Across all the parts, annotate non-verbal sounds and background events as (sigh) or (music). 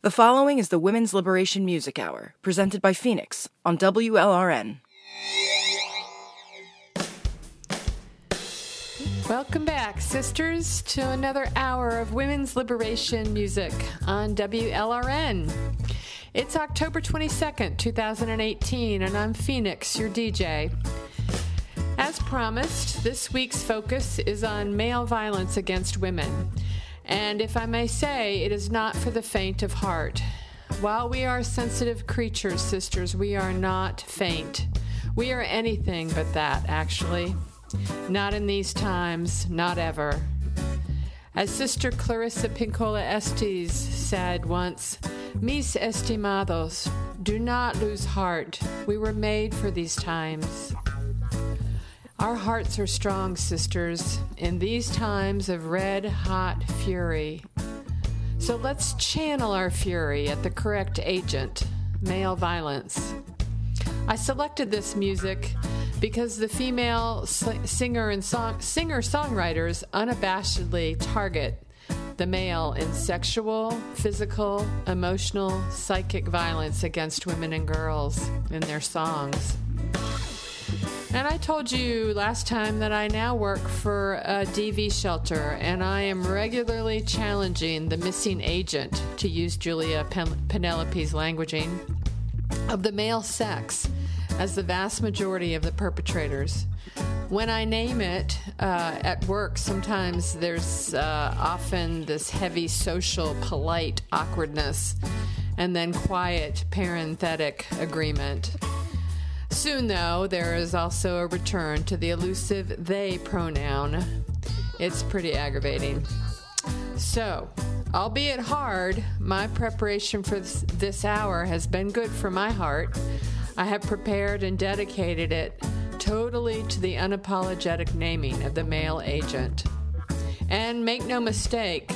The following is the Women's Liberation Music Hour, presented by Phoenix on WLRN. Welcome back, sisters, to another hour of women's liberation music on WLRN. It's October 22nd, 2018, and I'm Phoenix, your DJ. As promised, this week's focus is on male violence against women. And if I may say, it is not for the faint of heart. While we are sensitive creatures, sisters, we are not faint. We are anything but that, actually. Not in these times, not ever. As Sister Clarissa Pinkola Estes said once, Mis estimados, do not lose heart. We were made for these times. Our hearts are strong, sisters, in these times of red hot fury. So let's channel our fury at the correct agent male violence. I selected this music because the female singer and song- singer songwriters unabashedly target the male in sexual, physical, emotional, psychic violence against women and girls in their songs. And I told you last time that I now work for a DV shelter, and I am regularly challenging the missing agent, to use Julia Pen- Penelope's languaging, of the male sex as the vast majority of the perpetrators. When I name it uh, at work, sometimes there's uh, often this heavy social, polite awkwardness, and then quiet, parenthetic agreement. Soon, though, there is also a return to the elusive they pronoun. It's pretty aggravating. So, albeit hard, my preparation for this, hour has been good for my heart. I have prepared and dedicated it totally to the unapologetic naming of the male agent. And make no mistake,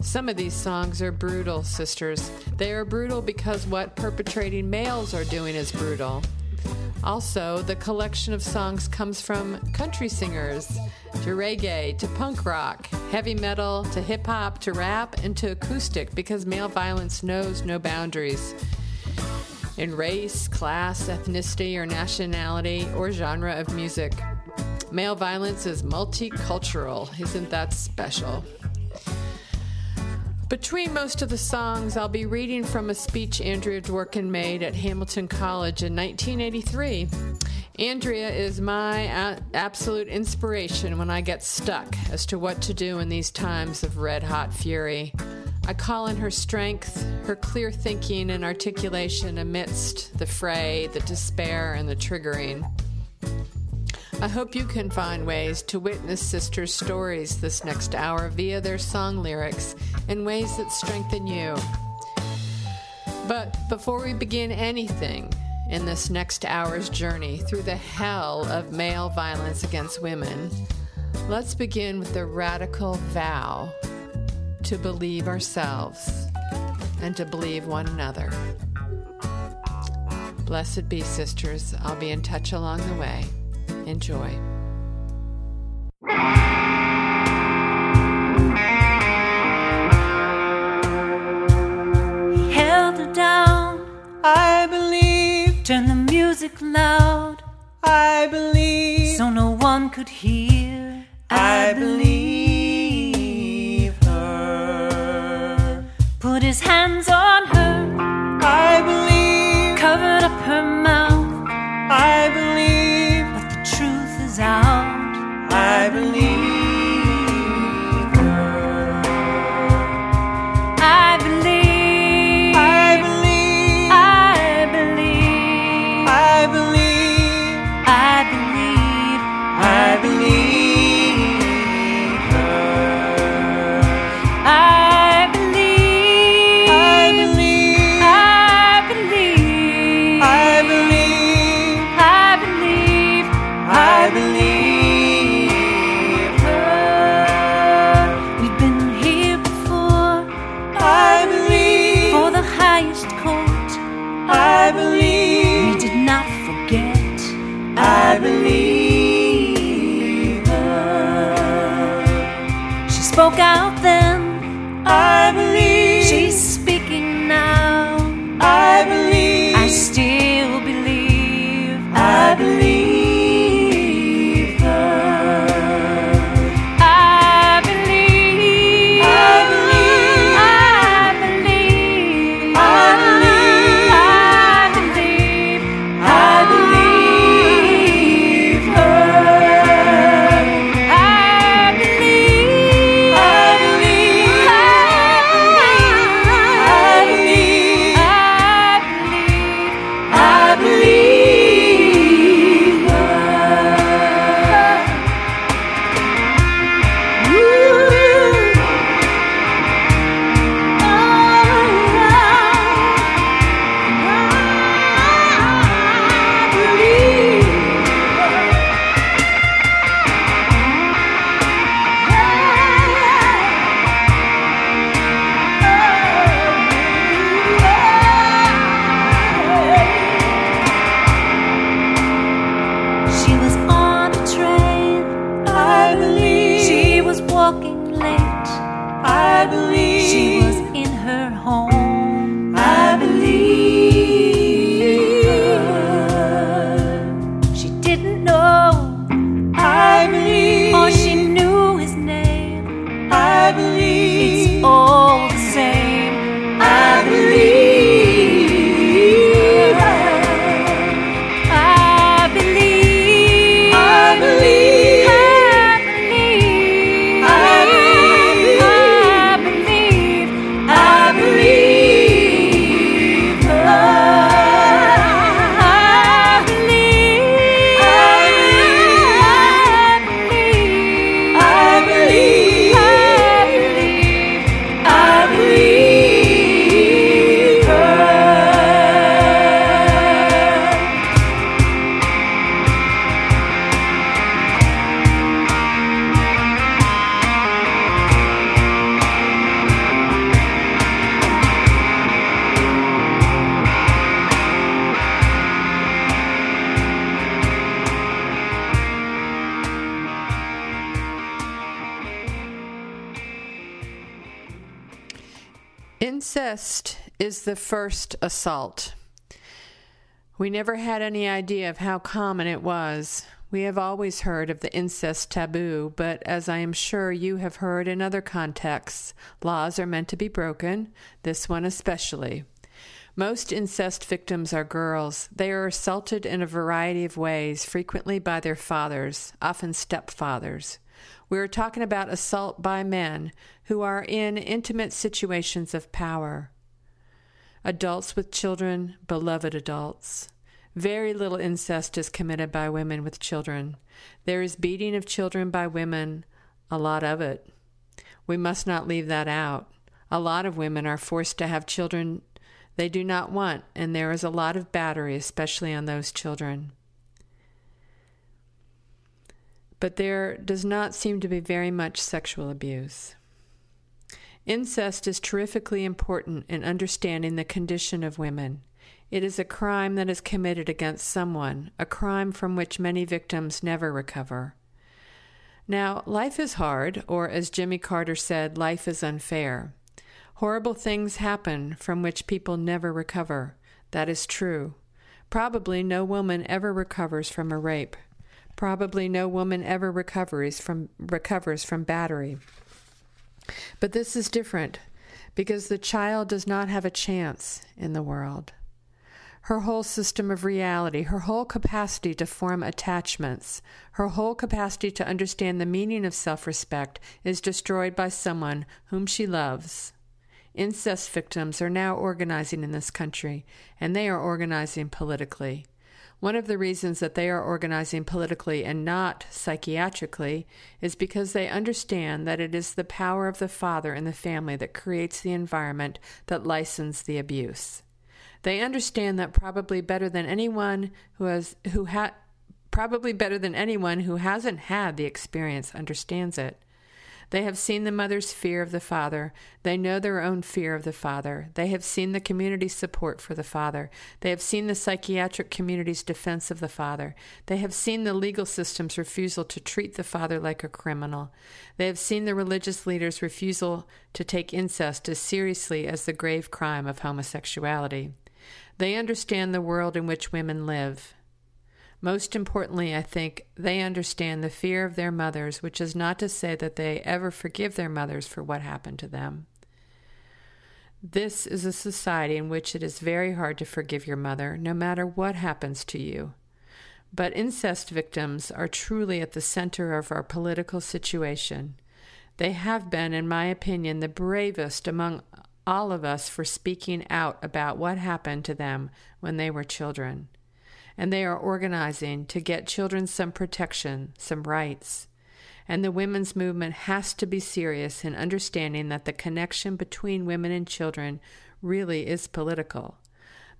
some of these songs are brutal, sisters. They are brutal because what perpetrating males are doing is brutal. Also, the collection of songs comes from country singers to reggae to punk rock, heavy metal to hip hop to rap and to acoustic because male violence knows no boundaries in race, class, ethnicity, or nationality or genre of music. Male violence is multicultural. Isn't that special? Between most of the songs, I'll be reading from a speech Andrea Dworkin made at Hamilton College in 1983. Andrea is my a- absolute inspiration when I get stuck as to what to do in these times of red hot fury. I call in her strength, her clear thinking and articulation amidst the fray, the despair, and the triggering. I hope you can find ways to witness sisters' stories this next hour via their song lyrics in ways that strengthen you. But before we begin anything in this next hour's journey through the hell of male violence against women, let's begin with the radical vow to believe ourselves and to believe one another. Blessed be, sisters. I'll be in touch along the way. Enjoy. Down, I believe. Turn the music loud, I believe. So no one could hear, I believe her. Put his hands on first assault. We never had any idea of how common it was. We have always heard of the incest taboo, but as I am sure you have heard in other contexts, laws are meant to be broken, this one especially. Most incest victims are girls. They are assaulted in a variety of ways, frequently by their fathers, often stepfathers. We are talking about assault by men who are in intimate situations of power. Adults with children, beloved adults. Very little incest is committed by women with children. There is beating of children by women, a lot of it. We must not leave that out. A lot of women are forced to have children they do not want, and there is a lot of battery, especially on those children. But there does not seem to be very much sexual abuse. Incest is terrifically important in understanding the condition of women. It is a crime that is committed against someone, a crime from which many victims never recover. Now, life is hard, or as Jimmy Carter said, life is unfair. Horrible things happen from which people never recover. That is true. Probably no woman ever recovers from a rape. Probably no woman ever recovers from recovers from battery. But this is different because the child does not have a chance in the world. Her whole system of reality, her whole capacity to form attachments, her whole capacity to understand the meaning of self respect is destroyed by someone whom she loves. Incest victims are now organizing in this country, and they are organizing politically. One of the reasons that they are organizing politically and not psychiatrically is because they understand that it is the power of the father in the family that creates the environment that licenses the abuse. They understand that probably better than anyone who has who ha- probably better than anyone who hasn't had the experience understands it. They have seen the mother's fear of the father. They know their own fear of the father. They have seen the community's support for the father. They have seen the psychiatric community's defense of the father. They have seen the legal system's refusal to treat the father like a criminal. They have seen the religious leaders' refusal to take incest as seriously as the grave crime of homosexuality. They understand the world in which women live. Most importantly, I think they understand the fear of their mothers, which is not to say that they ever forgive their mothers for what happened to them. This is a society in which it is very hard to forgive your mother, no matter what happens to you. But incest victims are truly at the center of our political situation. They have been, in my opinion, the bravest among all of us for speaking out about what happened to them when they were children and they are organizing to get children some protection, some rights. And the women's movement has to be serious in understanding that the connection between women and children really is political.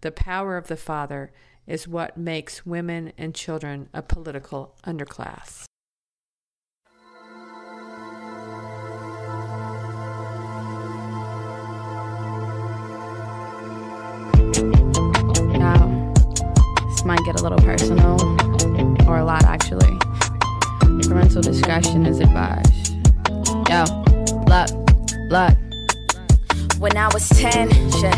The power of the father is what makes women and children a political underclass. Might get a little personal, or a lot actually. Parental discretion is advised. Yo, look, look. When I was 10, shit,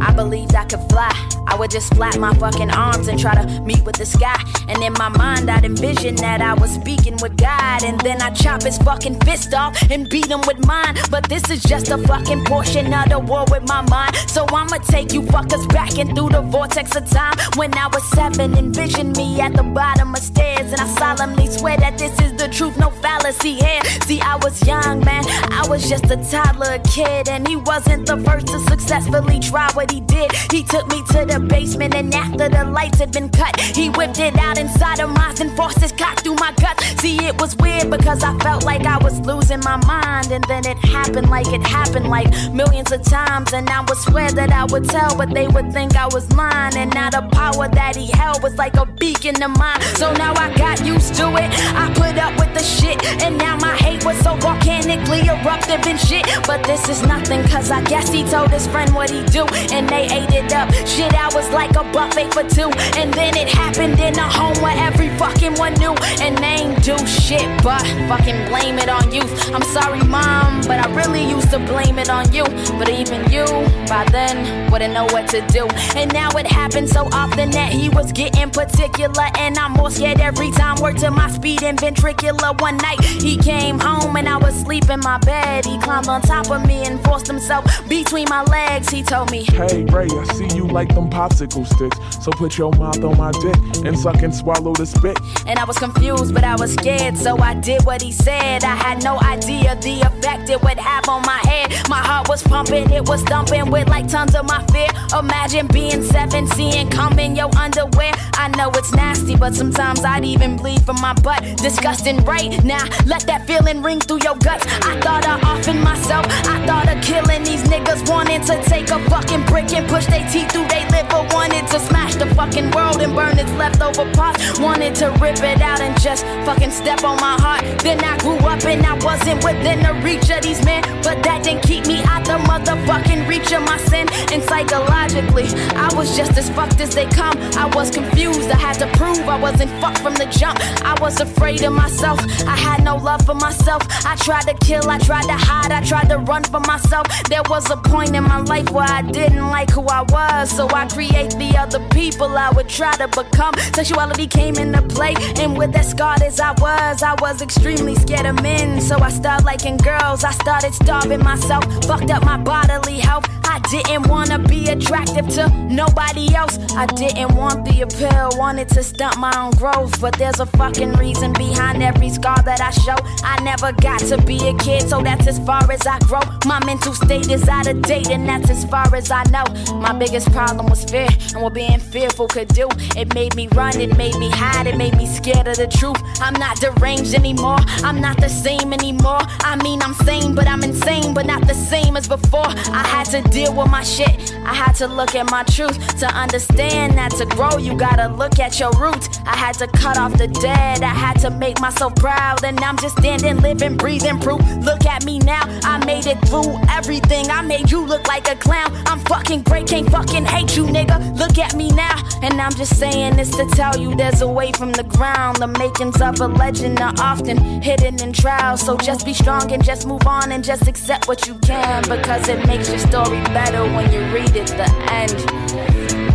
I believed I could fly. I would just flap my fucking arms and try to meet with the sky. And in my mind, I'd envision that I was speaking with God. And then I chop his fucking fist off and beat him with mine. But this is just a fucking portion of the war with my mind. So I'ma take you fuckers back and through the vortex of time. When I was seven, envision me at the bottom of stairs. And I solemnly swear that this is the truth, no fallacy here. See, I was young, man. I was just a toddler kid. And he wasn't the first to successfully try what he did. He took me to the basement, and after the lights had been cut, he whipped it out inside of mine and forced his cock through my guts. See, it was weird because I felt like I was losing my mind, and then it happened like it happened like millions of times. And I would swear that I would tell, but they would think I was lying. And now the power that he held was like a beacon to mine. So now I got used to it. I put up with the shit, and now my hate was so volcanically eruptive and shit. But this is nothing, cause I guess he told his friend what he do, and they ate it up. Shit, I was like a buffet for two, and then it happened in a home where every fucking one knew, and they ain't do shit but fucking blame it on you. I'm sorry, mom, but I really used to blame it on you. But even you, by then, wouldn't know what to do. And now it happens so often that he was getting particular, and I'm more scared every time. Word to my speed and ventricular. One night he came home and I was asleep in my bed. He climbed on top of me and forced himself between my legs. He told me, Hey Ray, I see you like them popsicle sticks. So put your mouth on my dick and suck and swallow the spit. And I was confused, but I was scared, so I did what he said. I had no idea the effect it would have on my head. My heart was pumping, it was thumping with like tons of my fear. Imagine being seven, seeing cum in your underwear. I know it's nasty, but sometimes I'd even bleed from my butt. Disgusting right now, let that feeling ring through your guts. I thought of offing myself, I thought of killing these niggas. Wanting to take a fucking brick and push their teeth through their liver. Wanted to smash the fucking world and burn its leftover parts. Wanted to rip it out and just fucking step on my heart. Then I grew up and I wasn't within the reach of these men. But that didn't keep me out the motherfucking reach of my sin. And psychologically, I was just as fucked as they come. I was confused, I had to prove I wasn't fucked from the jump. I was afraid of myself, I had no love for myself. I tried to kill, I tried to hide, I tried to run for myself. There was a point in my life where I didn't like who I was, so I create the other people I would try to become. Sexuality came into play, and with as scarred as I was, I was extremely scared of men. So I started liking girls, I started starving myself, fucked up my bodily health. I didn't wanna be attractive to nobody else. I didn't want the appeal, wanted to stunt my own growth. But there's a fucking reason behind every scar that I show. I never got to be a kid, so that's as far as I grow. My mental state is out of date, and that's as far as I know. My biggest problem was fear, and what being fearful could do. It made me run, it made me hide, it made me scared of the truth. I'm not deranged anymore, I'm not the same anymore. I mean, I'm sane, but I'm insane, but not the same as before. I had to deal with my shit, I had to look at my truth to understand that to grow, you gotta look at your roots. I had to cut off the dead, I had to make myself proud, and I'm just standing, living, breathing proof. Look at me now, I made it through everything. I made you look like a clown. I'm fucking great, can't fucking hate you, nigga. Look at me now, and I'm just saying this to tell you there's a way from the ground. The makings of a legend are often hidden in trials. So just be strong and just move on and just accept what you can because it makes your story better when you read it the end.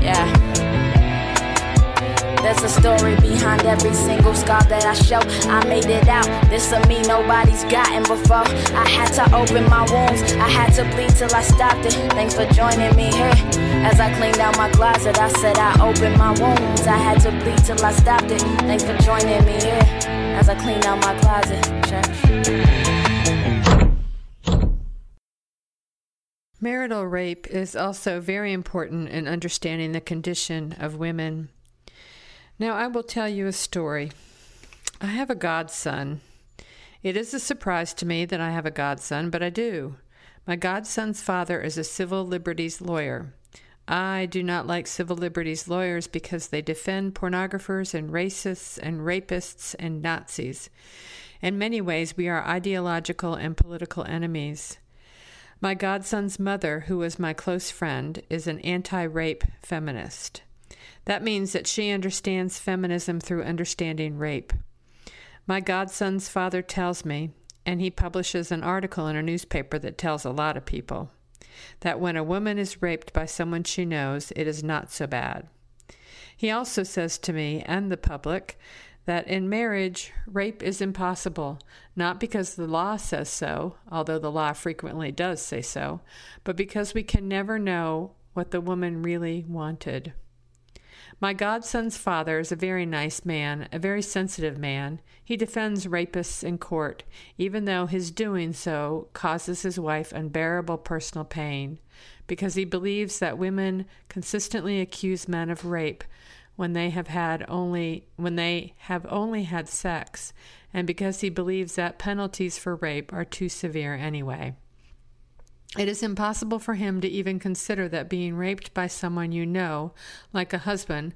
Yeah. There's a story behind every single scar that I show. I made it out. This of me nobody's gotten before. I had to open my wounds. I had to bleed till I stopped it. Thanks for joining me here. As I cleaned out my closet, I said I opened my wounds. I had to bleed till I stopped it. Thanks for joining me here. As I cleaned out my closet, church. Marital rape is also very important in understanding the condition of women. Now, I will tell you a story. I have a godson. It is a surprise to me that I have a godson, but I do. My godson's father is a civil liberties lawyer. I do not like civil liberties lawyers because they defend pornographers and racists and rapists and Nazis. In many ways, we are ideological and political enemies. My godson's mother, who was my close friend, is an anti rape feminist. That means that she understands feminism through understanding rape. My godson's father tells me, and he publishes an article in a newspaper that tells a lot of people that when a woman is raped by someone she knows, it is not so bad. He also says to me and the public that in marriage, rape is impossible, not because the law says so, although the law frequently does say so, but because we can never know what the woman really wanted. My godson's father is a very nice man, a very sensitive man. He defends rapists in court, even though his doing so causes his wife unbearable personal pain, because he believes that women consistently accuse men of rape when they have had only when they have only had sex, and because he believes that penalties for rape are too severe anyway. It is impossible for him to even consider that being raped by someone you know, like a husband,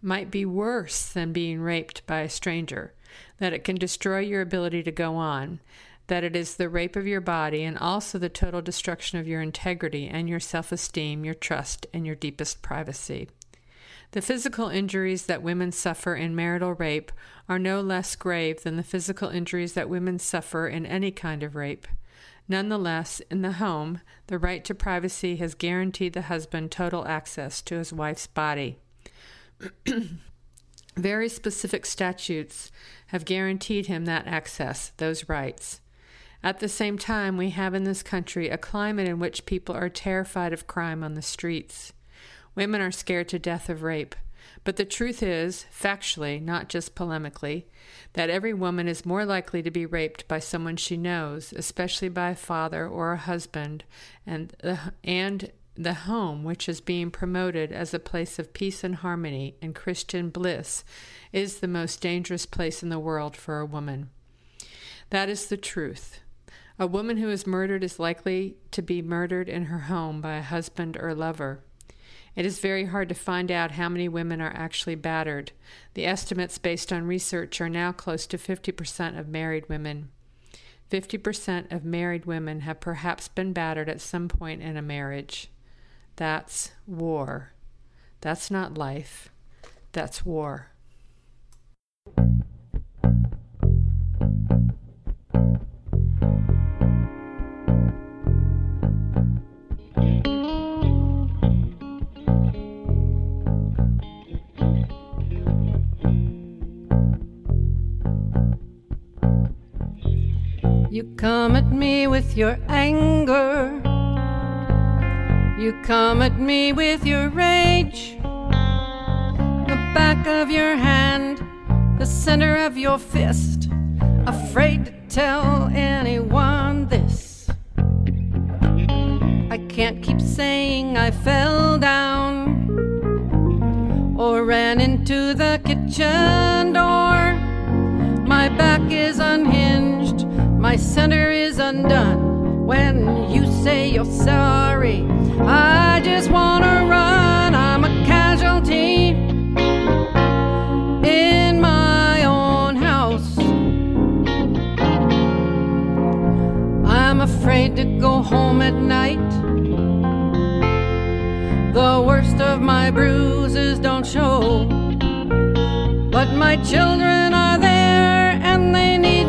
might be worse than being raped by a stranger, that it can destroy your ability to go on, that it is the rape of your body and also the total destruction of your integrity and your self esteem, your trust, and your deepest privacy. The physical injuries that women suffer in marital rape are no less grave than the physical injuries that women suffer in any kind of rape. Nonetheless, in the home, the right to privacy has guaranteed the husband total access to his wife's body. (clears throat) Very specific statutes have guaranteed him that access, those rights. At the same time, we have in this country a climate in which people are terrified of crime on the streets. Women are scared to death of rape. But the truth is, factually, not just polemically, that every woman is more likely to be raped by someone she knows, especially by a father or a husband, and the, and the home, which is being promoted as a place of peace and harmony and Christian bliss, is the most dangerous place in the world for a woman. That is the truth. A woman who is murdered is likely to be murdered in her home by a husband or lover. It is very hard to find out how many women are actually battered. The estimates based on research are now close to 50% of married women. 50% of married women have perhaps been battered at some point in a marriage. That's war. That's not life. That's war. You come at me with your anger. You come at me with your rage. The back of your hand, the center of your fist. Afraid to tell anyone this. I can't keep saying I fell down or ran into the kitchen door. My back is unhinged my center is undone when you say you're sorry. I just wanna run, I'm a casualty in my own house. I'm afraid to go home at night. The worst of my bruises don't show, but my children are there and they need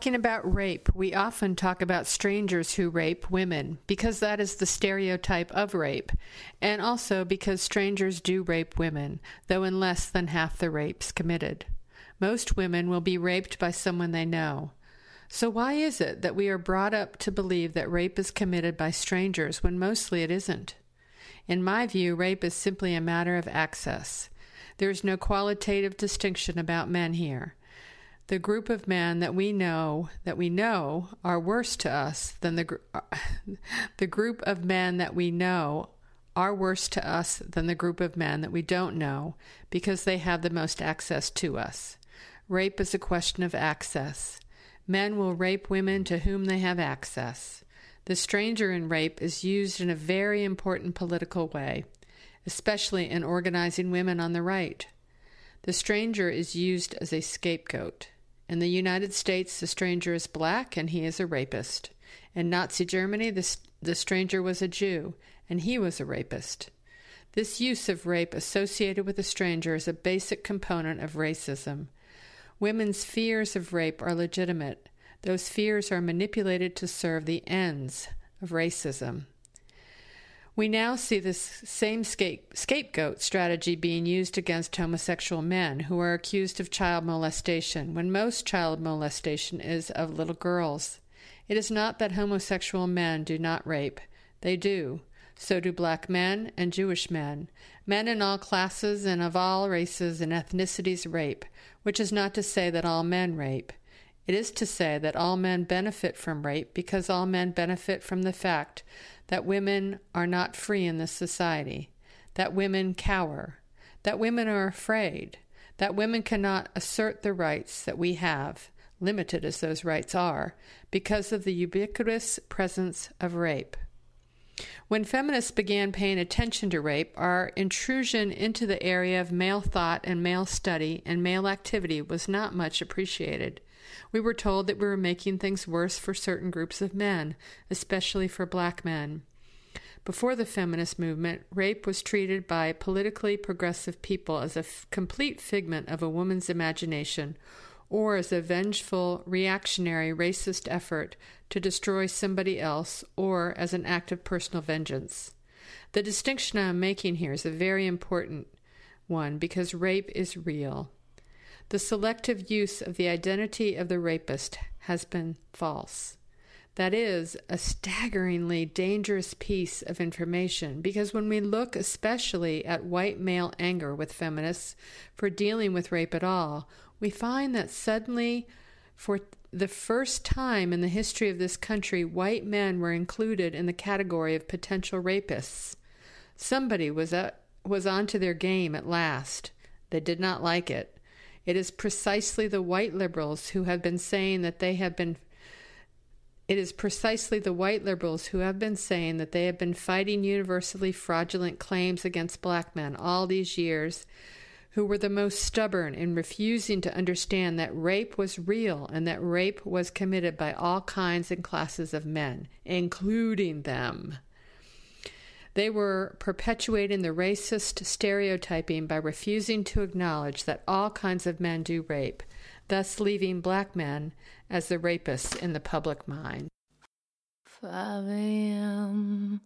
talking about rape, we often talk about strangers who rape women because that is the stereotype of rape, and also because strangers do rape women, though in less than half the rapes committed. Most women will be raped by someone they know. So, why is it that we are brought up to believe that rape is committed by strangers when mostly it isn't? In my view, rape is simply a matter of access. There is no qualitative distinction about men here the group of men that we know that we know are worse to us than the gr- (laughs) the group of men that we know are worse to us than the group of men that we don't know because they have the most access to us. Rape is a question of access. Men will rape women to whom they have access. The stranger in rape is used in a very important political way, especially in organizing women on the right. The stranger is used as a scapegoat. In the United States, the stranger is black and he is a rapist. In Nazi Germany, the, the stranger was a Jew and he was a rapist. This use of rape associated with a stranger is a basic component of racism. Women's fears of rape are legitimate. Those fears are manipulated to serve the ends of racism. We now see this same scape- scapegoat strategy being used against homosexual men who are accused of child molestation, when most child molestation is of little girls. It is not that homosexual men do not rape, they do. So do black men and Jewish men. Men in all classes and of all races and ethnicities rape, which is not to say that all men rape. It is to say that all men benefit from rape because all men benefit from the fact that women are not free in this society, that women cower, that women are afraid, that women cannot assert the rights that we have, limited as those rights are, because of the ubiquitous presence of rape. When feminists began paying attention to rape, our intrusion into the area of male thought and male study and male activity was not much appreciated. We were told that we were making things worse for certain groups of men, especially for black men. Before the feminist movement, rape was treated by politically progressive people as a f- complete figment of a woman's imagination or as a vengeful, reactionary, racist effort to destroy somebody else or as an act of personal vengeance. The distinction I'm making here is a very important one because rape is real. The selective use of the identity of the rapist has been false. That is a staggeringly dangerous piece of information because when we look especially at white male anger with feminists for dealing with rape at all, we find that suddenly, for the first time in the history of this country, white men were included in the category of potential rapists. Somebody was, uh, was onto their game at last. They did not like it. It is precisely the white liberals who have been saying that they have been. It is precisely the white liberals who have been saying that they have been fighting universally fraudulent claims against black men all these years, who were the most stubborn in refusing to understand that rape was real and that rape was committed by all kinds and classes of men, including them. They were perpetuating the racist stereotyping by refusing to acknowledge that all kinds of men do rape, thus leaving black men as the rapists in the public mind. 5 a.m.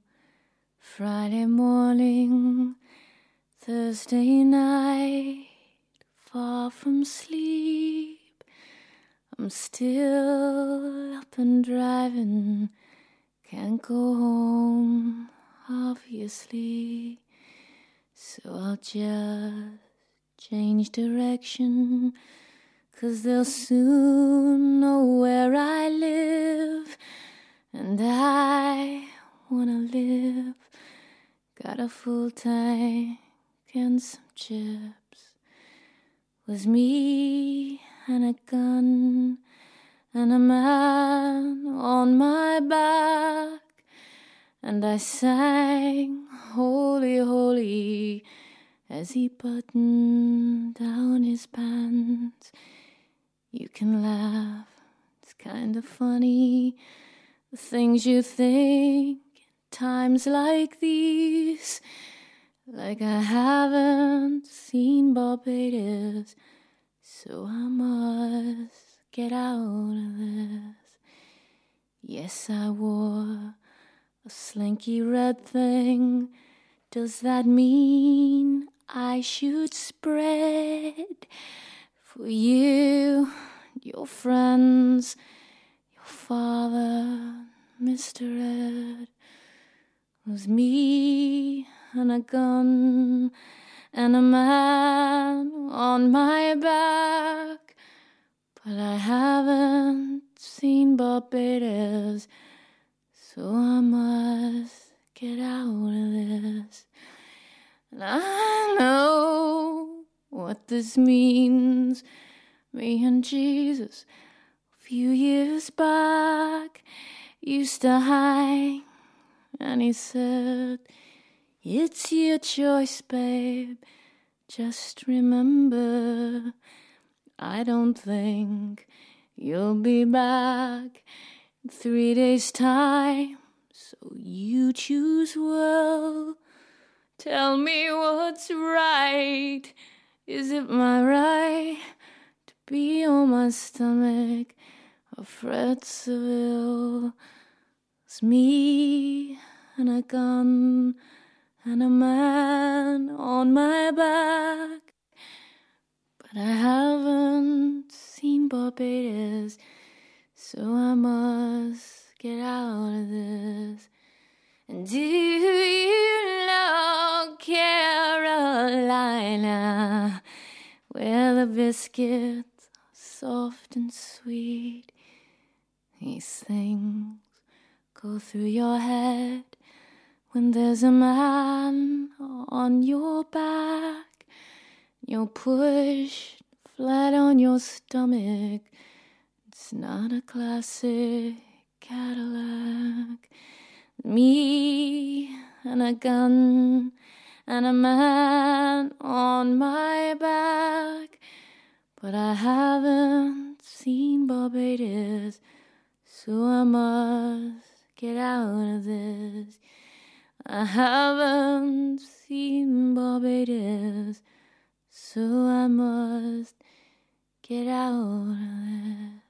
Friday morning, Thursday night, far from sleep. I'm still up and driving, can't go home obviously. So I'll just change direction, cause they'll soon know where I live. And I wanna live. Got a full tank and some chips. Was me and a gun and a man on my back. And I sang, Holy, Holy, as he buttoned down his pants. You can laugh, it's kind of funny. The things you think in times like these. Like I haven't seen Barbados, so I must get out of this. Yes, I wore a slinky red thing. Does that mean I should spread for you, your friends, your father, Mr. Ed? Was me and a gun and a man on my back. But I haven't seen Barbados, so I must get out of this. And I know what this means. Me and Jesus, a few years back, used to hang, and he said, It's your choice, babe. Just remember, I don't think you'll be back three days' time. So you choose well. Tell me what's right. Is it my right to be on my stomach? Or Fred Seville? It's me and a gun and a man on my back. But I haven't seen Barbados, so I must get out of this. And do you know Carolina, where the biscuits are soft and sweet? These things go through your head when there's a man on your back. You're pushed flat on your stomach. It's not a classic Cadillac. Me and a gun and a man on my back. But I haven't seen Barbados, so I must get out of this. I haven't seen Barbados, so I must get out of this.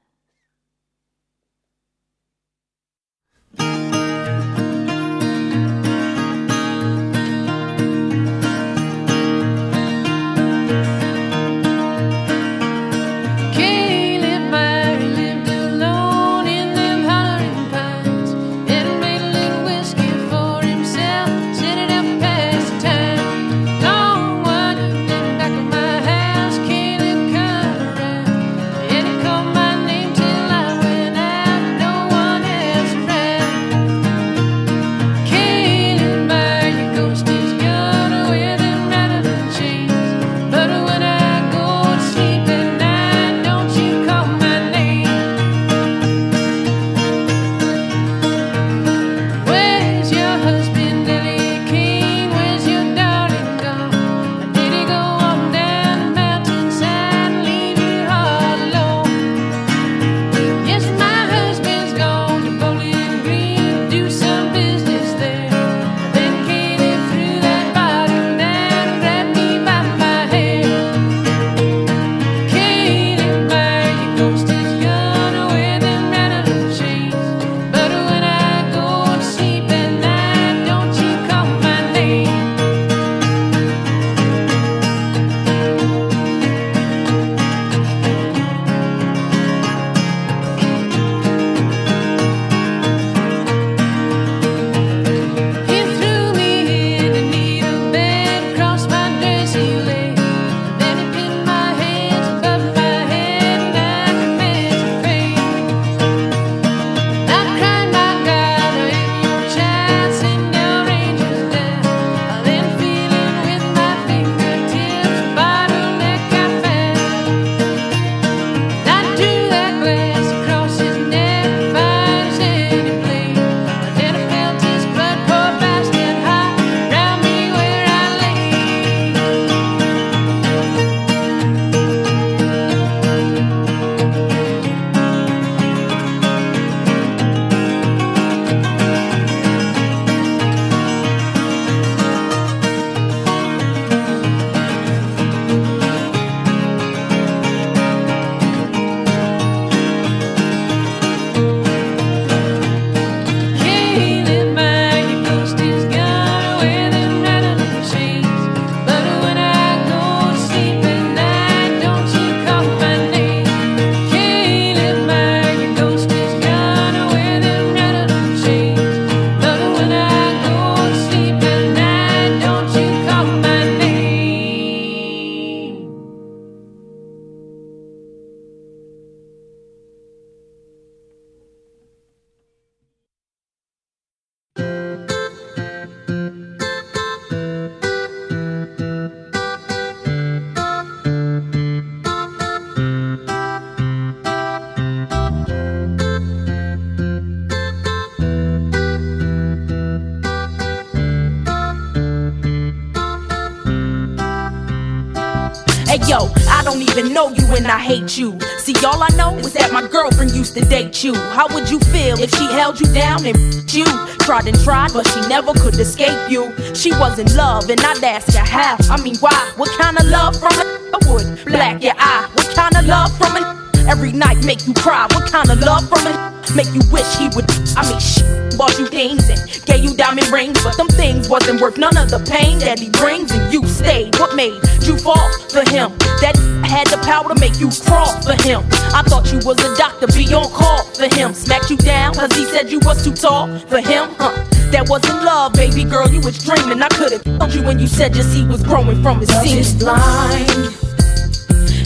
Hate you. See, all I know is that my girlfriend used to date you. How would you feel if she held you down and you? Tried and tried, but she never could escape you. She was in love, and I'd ask her how. I mean, why? What kind of love from a would black your eye? What kind of love from a every night make you cry? What kind of love from a make you wish he would? I mean, shit, bought you things and gave you diamond rings, but them things wasn't worth none of the pain that he brings, and you stayed. What made you fall for him? That had the power to make you crawl for him. I thought you was a doctor, be on call for him. Smacked you down, cause he said you was too tall for him, huh? That wasn't love, baby girl, you was dreaming. I could've told you when you said just he was growing from his seed. is blind,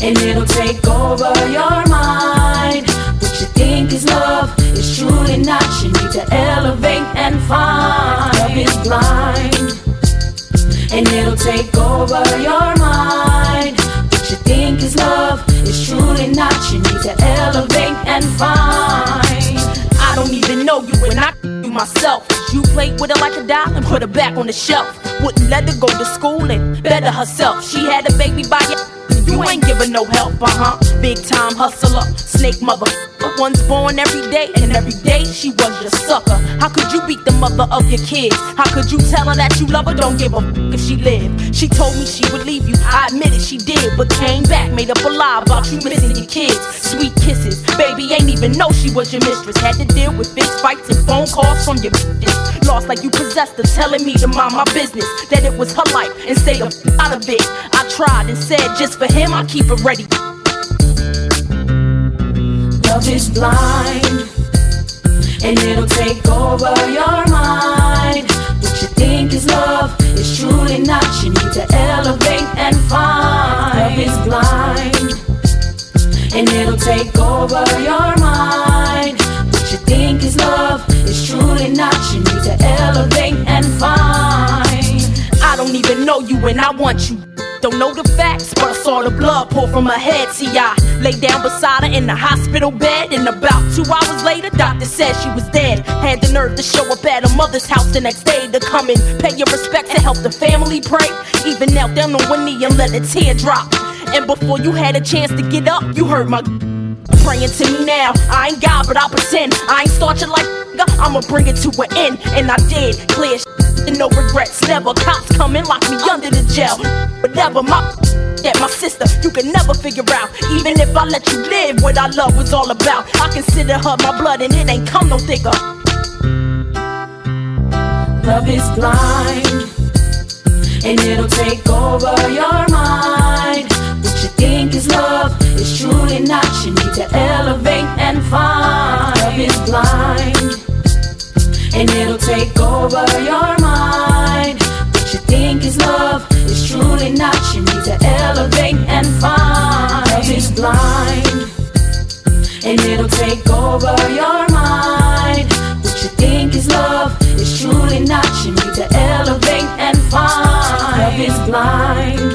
and it'll take over your mind. What you think is love is truly not. You need to elevate and find. Love is blind, and it'll take over your mind. What you think is love is truly not. You need to elevate and find. I don't even know you and I you myself. You played with her like a doll and put her back on the shelf. Wouldn't let her go to school and better herself. She had a baby by you. You ain't giving no help, uh huh. Big time hustler, snake mother. One's born every day, and every day she was your sucker. How could you beat the mother of your kids? How could you tell her that you love her? Don't give a f if she lived. She told me she would leave you. I admit it, she did, but came back, made up a lie about you missing your kids. Sweet kisses, baby ain't even know she was your mistress. Had to deal with fist fights and phone calls from your bitches. Lost like you possessed her, telling me to mind my business. That it was her life and stay the f out of it. I tried and said just for him, I keep it ready. Love is blind, and it'll take over your mind. What you think is love is truly not. You need to elevate and find. Love is blind, and it'll take over your mind. What you think is love is truly not. You need to elevate and find. I don't even know you and I want you. Don't know the facts, but I saw the blood pour from her head. See, I lay down beside her in the hospital bed, and about two hours later, doctor said she was dead. Had the nerve to show up at her mother's house the next day to come and pay your respect to help the family pray. Even knelt down on one knee and let a tear drop. And before you had a chance to get up, you heard my praying to me now. I ain't God, but I'll pretend I ain't you like. I'ma bring it to an end, and I did. Clear and no regrets. Never cops come and lock me under the jail. Whatever my that my sister, you can never figure out. Even if I let you live, what our love was all about. I consider her my blood, and it ain't come no thicker. Love is blind, and it'll take over your mind. What you think is love is truly not. You need to elevate and find. Love is blind, and it'll take over your think is love is truly not. You need to elevate and find. Love is blind, and it'll take over your mind. What you think is love is truly not. You need to elevate and find. Love is blind,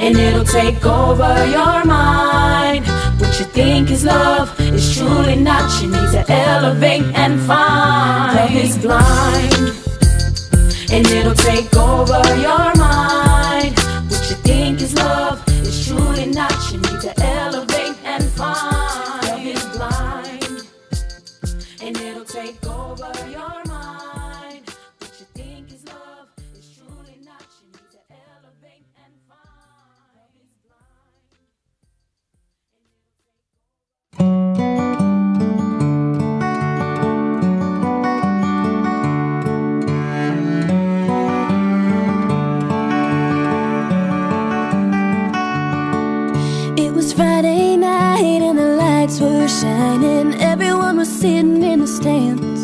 and it'll take over your mind. What you think is love is truly not. You need to elevate and find. Love is blind, and it'll take over your mind. What you think is love is truly not. You need to elevate and find. Love is blind, and it'll take over your mind. What you think is love is truly not. You need to elevate and find. Love is blind. Shining. Everyone was sitting in the stands.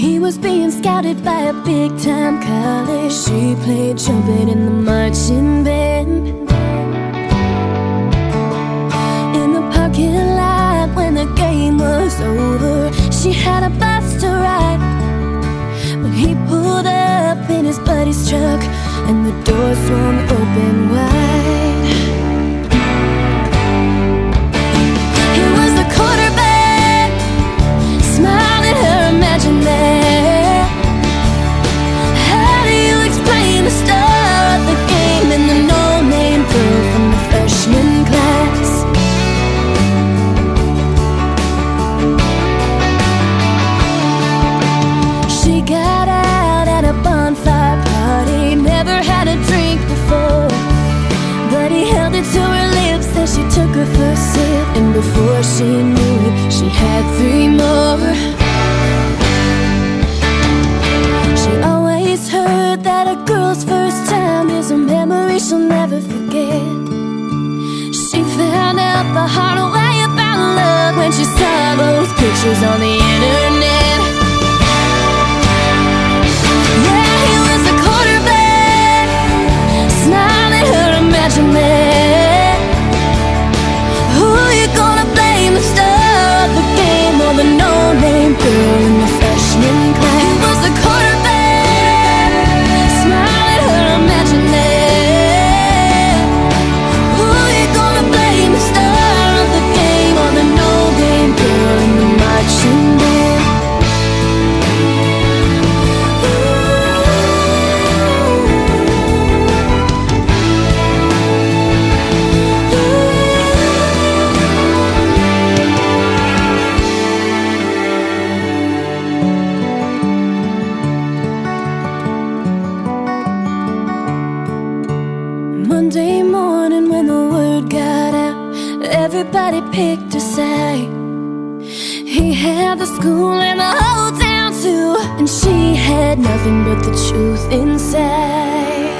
He was being scouted by a big time college. She played trumpet in the marching band. In the parking lot when the game was over, she had a bus to ride. When he pulled up in his buddy's truck and the door swung open wide. Her first sip, and before she knew it, she had three more. She always heard that a girl's first time is a memory she'll never forget. She found out the hard way about love when she saw those pictures on the internet. Yeah, he was a quarterback, smiling her imagine the no-name girl everybody picked a side. He had the school and the whole town too, and she had nothing but the truth inside.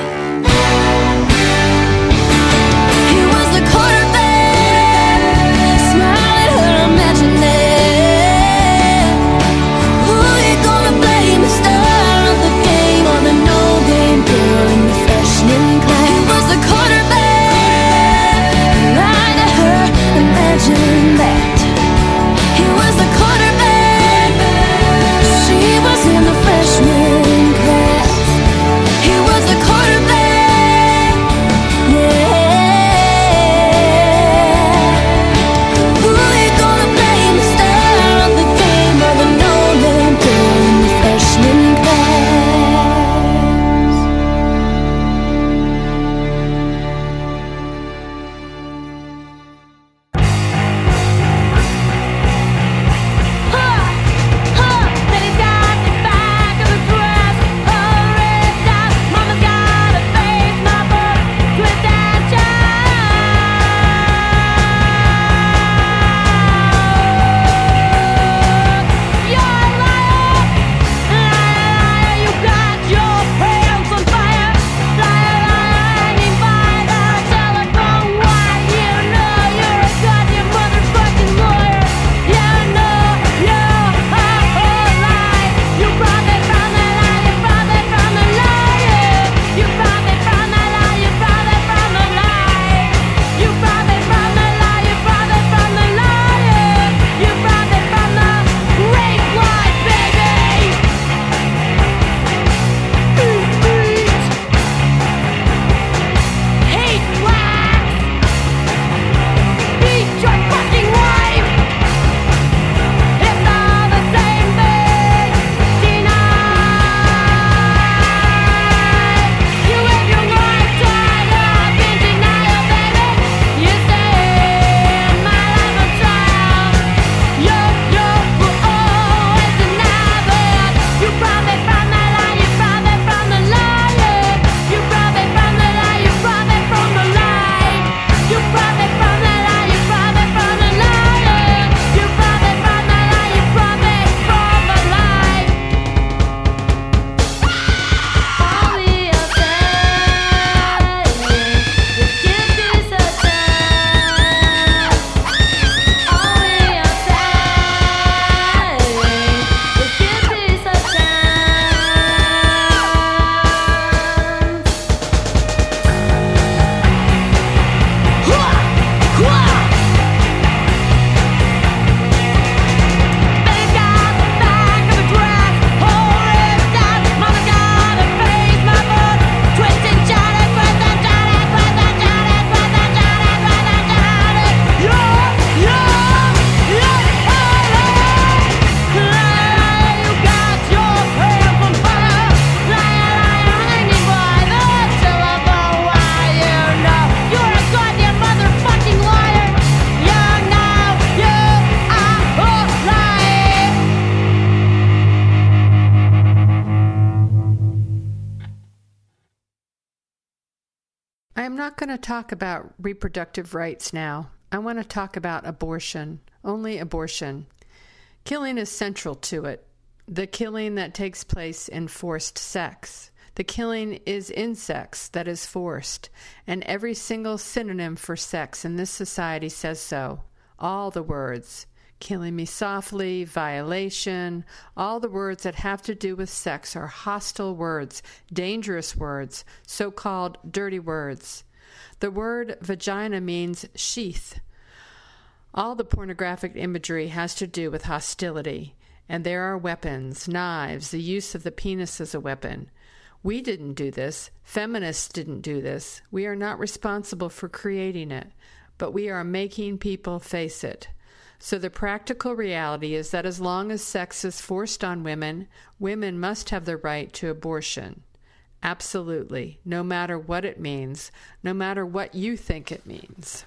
Reproductive rights now. I want to talk about abortion, only abortion. Killing is central to it. The killing that takes place in forced sex. The killing is in sex that is forced, and every single synonym for sex in this society says so. All the words killing me softly, violation, all the words that have to do with sex are hostile words, dangerous words, so called dirty words. The word vagina means sheath. All the pornographic imagery has to do with hostility, and there are weapons, knives, the use of the penis as a weapon. We didn't do this. Feminists didn't do this. We are not responsible for creating it, but we are making people face it. So the practical reality is that as long as sex is forced on women, women must have the right to abortion. Absolutely, no matter what it means, no matter what you think it means.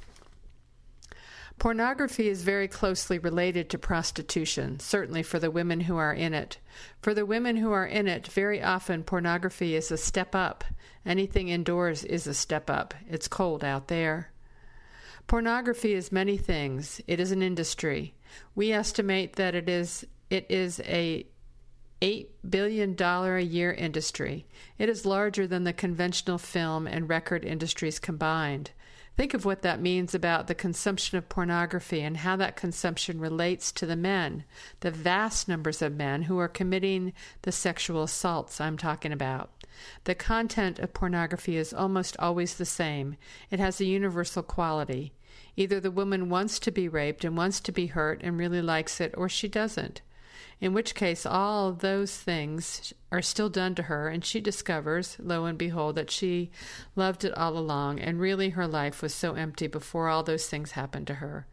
Pornography is very closely related to prostitution, certainly for the women who are in it. For the women who are in it, very often pornography is a step up. Anything indoors is a step up. It's cold out there. Pornography is many things. It is an industry. We estimate that it is it is a $8 billion a year industry. It is larger than the conventional film and record industries combined. Think of what that means about the consumption of pornography and how that consumption relates to the men, the vast numbers of men who are committing the sexual assaults I'm talking about. The content of pornography is almost always the same. It has a universal quality. Either the woman wants to be raped and wants to be hurt and really likes it, or she doesn't in which case all those things are still done to her, and she discovers, lo and behold, that she loved it all along, and really her life was so empty before all those things happened to her.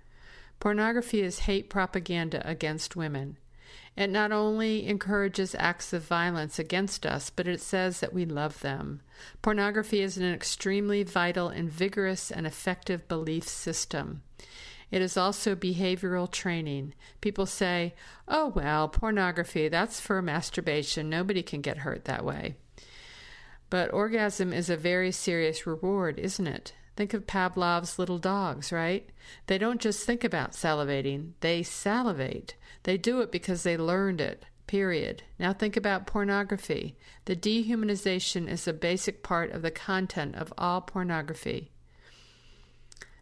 Pornography is hate propaganda against women. It not only encourages acts of violence against us, but it says that we love them. Pornography is an extremely vital and vigorous and effective belief system. It is also behavioral training. People say, oh, well, pornography, that's for masturbation. Nobody can get hurt that way. But orgasm is a very serious reward, isn't it? Think of Pavlov's little dogs, right? They don't just think about salivating, they salivate. They do it because they learned it, period. Now think about pornography. The dehumanization is a basic part of the content of all pornography,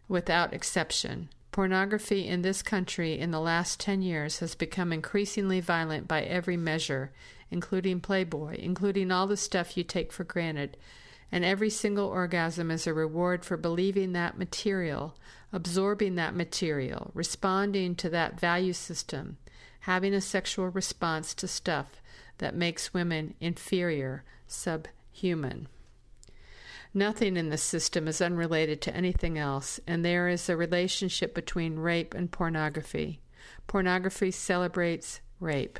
without exception. Pornography in this country in the last 10 years has become increasingly violent by every measure, including Playboy, including all the stuff you take for granted. And every single orgasm is a reward for believing that material, absorbing that material, responding to that value system, having a sexual response to stuff that makes women inferior, subhuman. Nothing in this system is unrelated to anything else, and there is a relationship between rape and pornography. Pornography celebrates rape.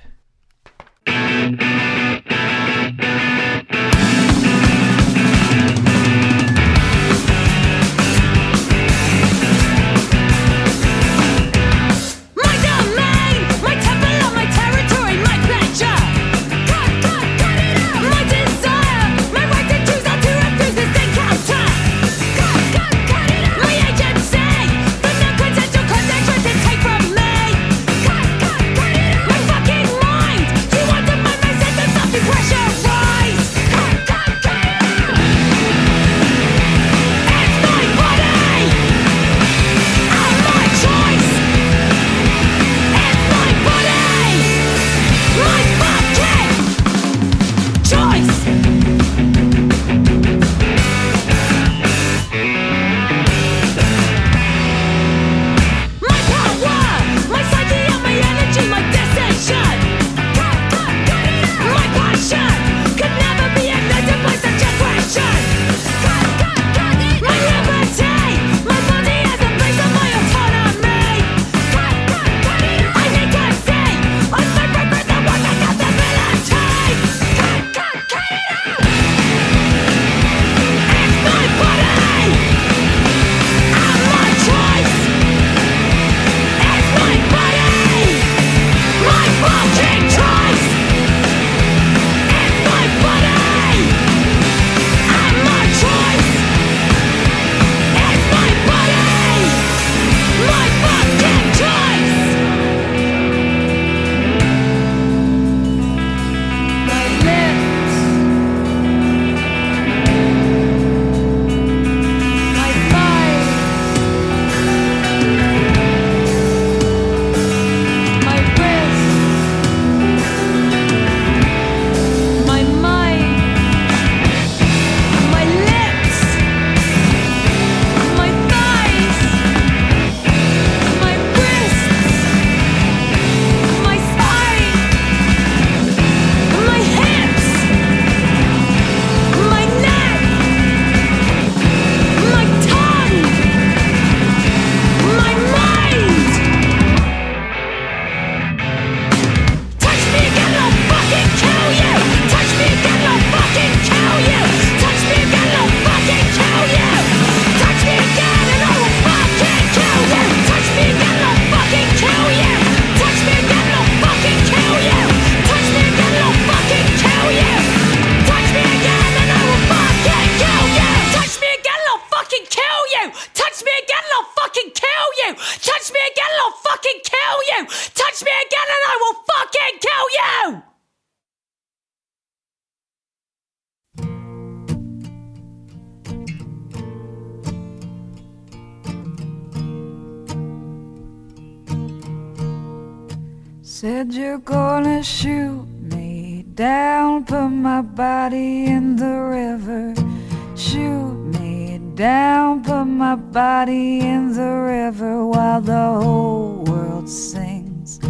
You're gonna shoot me down, put my body in the river. Shoot me down, put my body in the river while the whole world sings.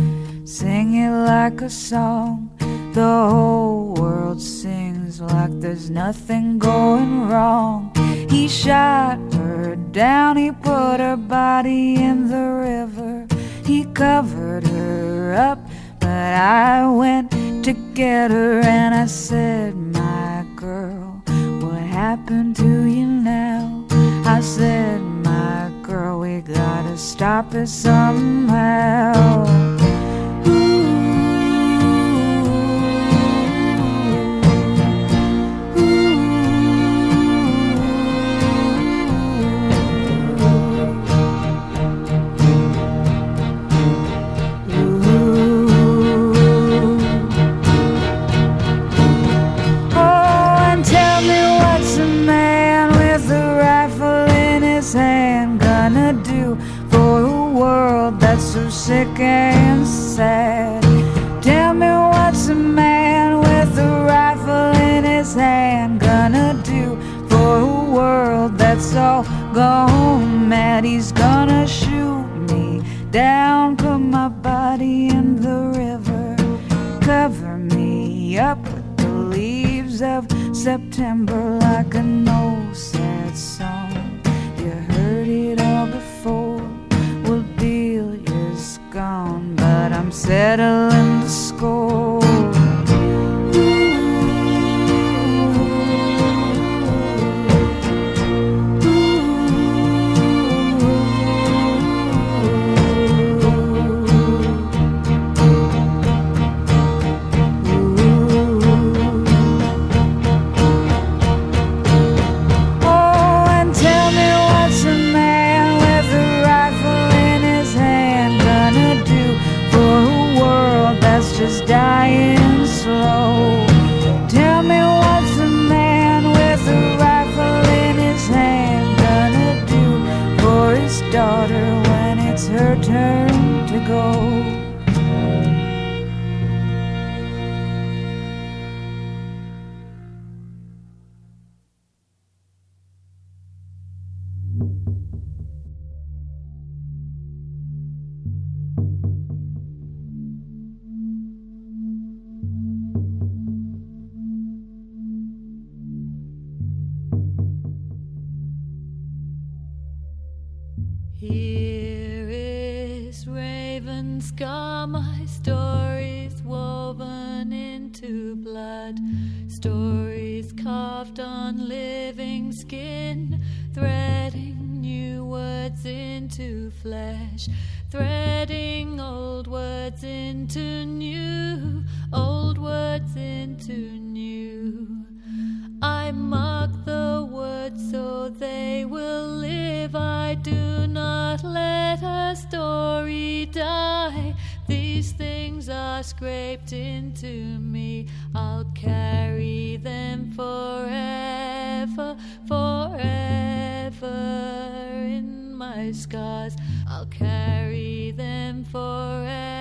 Sing it like a song. The whole world sings like there's nothing going wrong. He shot her down, he put her body in the river. He covered her up, but I went to get her and I said, My girl, what happened to you now? I said, My girl, we gotta stop it somehow. Sick and sad? Tell me what's a man with a rifle in his hand gonna do for a world that's all gone mad? He's gonna shoot me down, put my body in the river, cover me up with the leaves of September like an old sad song. But scars. I'll carry them forever,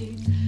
made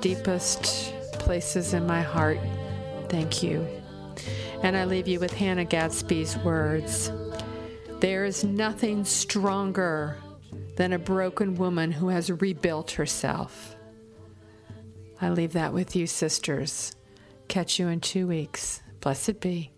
deepest places in my heart, thank you. And I leave you with Hannah Gadsby's words There is nothing stronger than a broken woman who has rebuilt herself. I leave that with you, sisters. Catch you in two weeks. Blessed be.